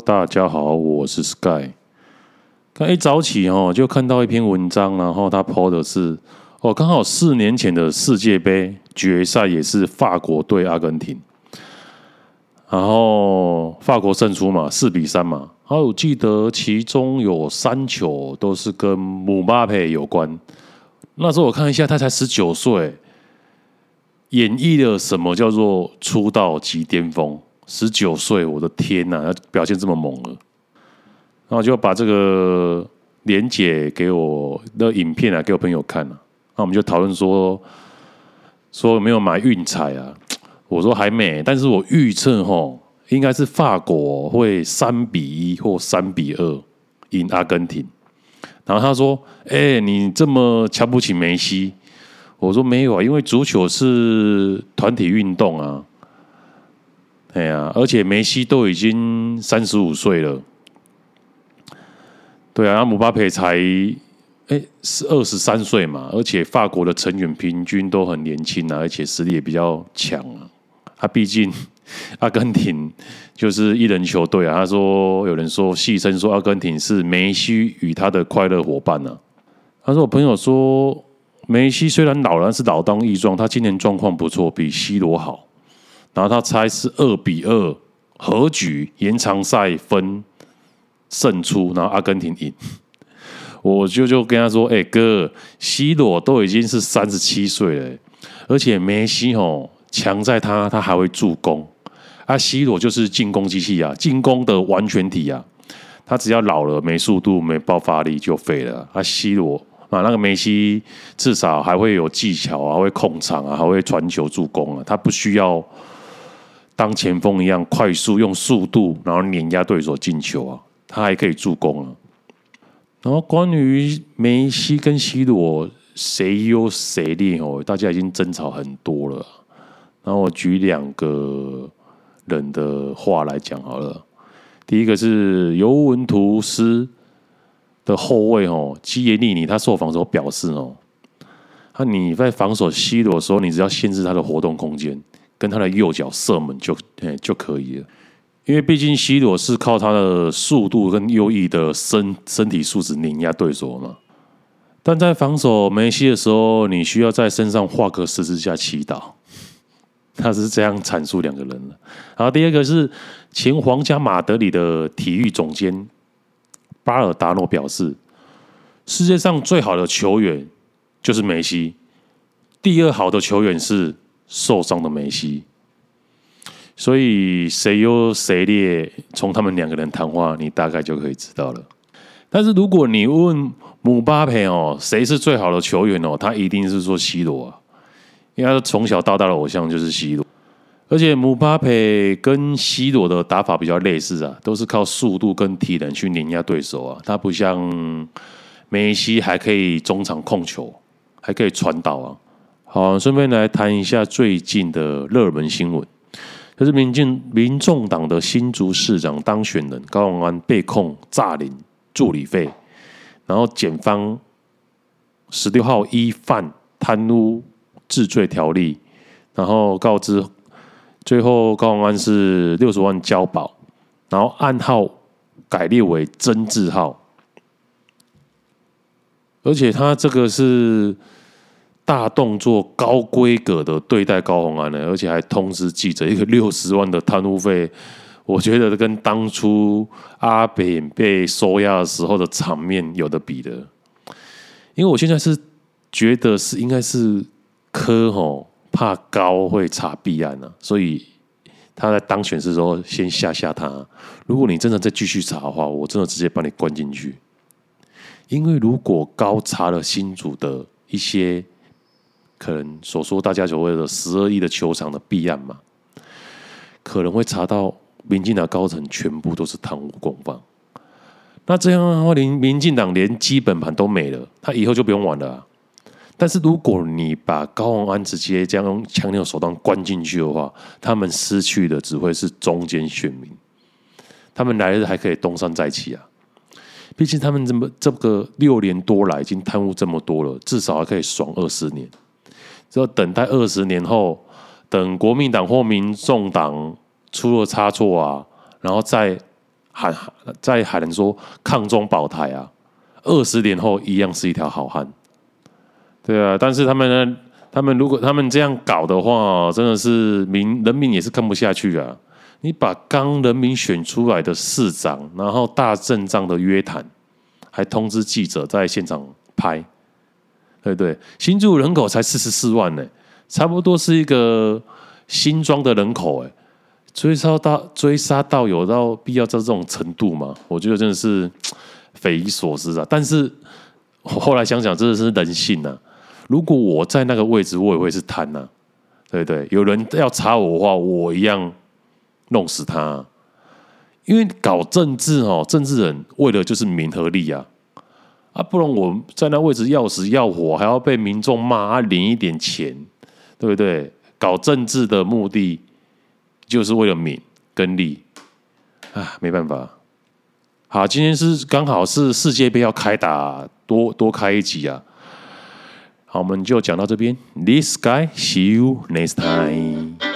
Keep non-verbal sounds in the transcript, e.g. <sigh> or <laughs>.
大家好，我是 Sky。刚一早起哦，就看到一篇文章，然后他 po 的是哦，刚好四年前的世界杯决赛也是法国对阿根廷，然后法国胜出嘛，四比三嘛。然后我记得其中有三球都是跟姆巴佩有关。那时候我看一下，他才十九岁，演绎了什么叫做出道即巅峰。十九岁，我的天呐，他表现这么猛了，然后就把这个连姐给我的影片啊，给我朋友看了，那我们就讨论说，说有没有买运彩啊？我说还没，但是我预测吼，应该是法国会三比一或三比二赢阿根廷。然后他说：“哎，你这么瞧不起梅西？”我说：“没有啊，因为足球是团体运动啊。”哎呀，而且梅西都已经三十五岁了，对啊，姆巴佩才哎是二十三岁嘛，而且法国的成员平均都很年轻啊，而且实力也比较强啊。他毕竟 <laughs> 阿根廷就是一人球队啊。他说有人说戏称说阿根廷是梅西与他的快乐伙伴呢。他说我朋友说梅西虽然老了，是老当益壮，他今年状况不错，比 C 罗好。然后他猜是二比二和局，延长赛分胜出，然后阿根廷赢。我就就跟他说：“哎、哥，C 罗都已经是三十七岁了，而且梅西哦强在他他还会助攻，啊 C 罗就是进攻机器啊，进攻的完全体啊。他只要老了没速度没爆发力就废了。啊 C 罗啊那个梅西至少还会有技巧啊，会控场啊，还会传球助攻啊，他不需要。”当前锋一样快速用速度，然后碾压对手进球啊！他还可以助攻啊！然后关于梅西跟 C 罗谁优谁劣哦，大家已经争吵很多了。然后我举两个人的话来讲好了。第一个是尤文图斯的后卫哦，基耶利尼，他受访时候表示哦，那你在防守 C 罗的时候，你只要限制他的活动空间。跟他的右脚射门就诶就可以了，因为毕竟 C 罗是靠他的速度跟优异的身身体素质碾压对手嘛。但在防守梅西的时候，你需要在身上画个十字架祈祷。他是这样阐述两个人的。然后第二个是前皇家马德里的体育总监巴尔达诺表示，世界上最好的球员就是梅西，第二好的球员是。受伤的梅西，所以谁优谁劣，从他们两个人谈话，你大概就可以知道了。但是如果你问姆巴佩哦，谁是最好的球员哦，他一定是说 C 罗啊，因为他从小到大的偶像就是 C 罗。而且姆巴佩跟 C 罗的打法比较类似啊，都是靠速度跟体能去碾压对手啊。他不像梅西还可以中场控球，还可以传导啊。好，顺便来谈一下最近的热门新闻，就是民进民众党的新竹市长当选人高虹安被控诈领助理费，然后检方十六号依犯贪污治罪条例，然后告知最后高虹安是六十万交保，然后案号改列为曾字号，而且他这个是。大动作、高规格的对待高虹安呢，而且还通知记者一个 <laughs> 六十万的贪污费，我觉得跟当初阿扁被收押的时候的场面有得比的。因为我现在是觉得是应该是科吼怕高会查弊案呢，所以他在当选的时候先吓吓他。如果你真的再继续查的话，我真的直接把你关进去。因为如果高查了新竹的一些。可能所说大家所谓的十二亿的球场的弊案嘛，可能会查到民进党高层全部都是贪污公犯。那这样的话，连民进党连基本盘都没了，他以后就不用玩了。但是如果你把高虹安直接这样用强力手段关进去的话，他们失去的只会是中间选民，他们来日还可以东山再起啊。毕竟他们这么这个六年多来已经贪污这么多了，至少还可以爽二十年。就等待二十年后，等国民党或民众党出了差错啊，然后再喊再喊人说抗中保台啊，二十年后一样是一条好汉。对啊，但是他们呢？他们如果他们这样搞的话，真的是民人民也是看不下去啊！你把刚人民选出来的市长，然后大阵仗的约谈，还通知记者在现场拍，对不对？新住人口才四十四万呢，差不多是一个新庄的人口哎，追杀到追杀到有到必要到这种程度吗？我觉得真的是 <tsk> 匪夷所思啊！但是我后来想想，真的是人性呐、啊。如果我在那个位置，我也会是贪呐、啊，对对？有人要查我的话，我一样弄死他、因为搞政治哦，政治人为的就是名和利啊，啊，不然我在那位置要死要活，还要被民众骂啊，领一点钱，对不对？搞政治的目的就是为了名跟利啊，没办法。好，今天是刚好是世界杯要开打，多多开一集啊。好，我们就讲到这边。This guy, see you next time.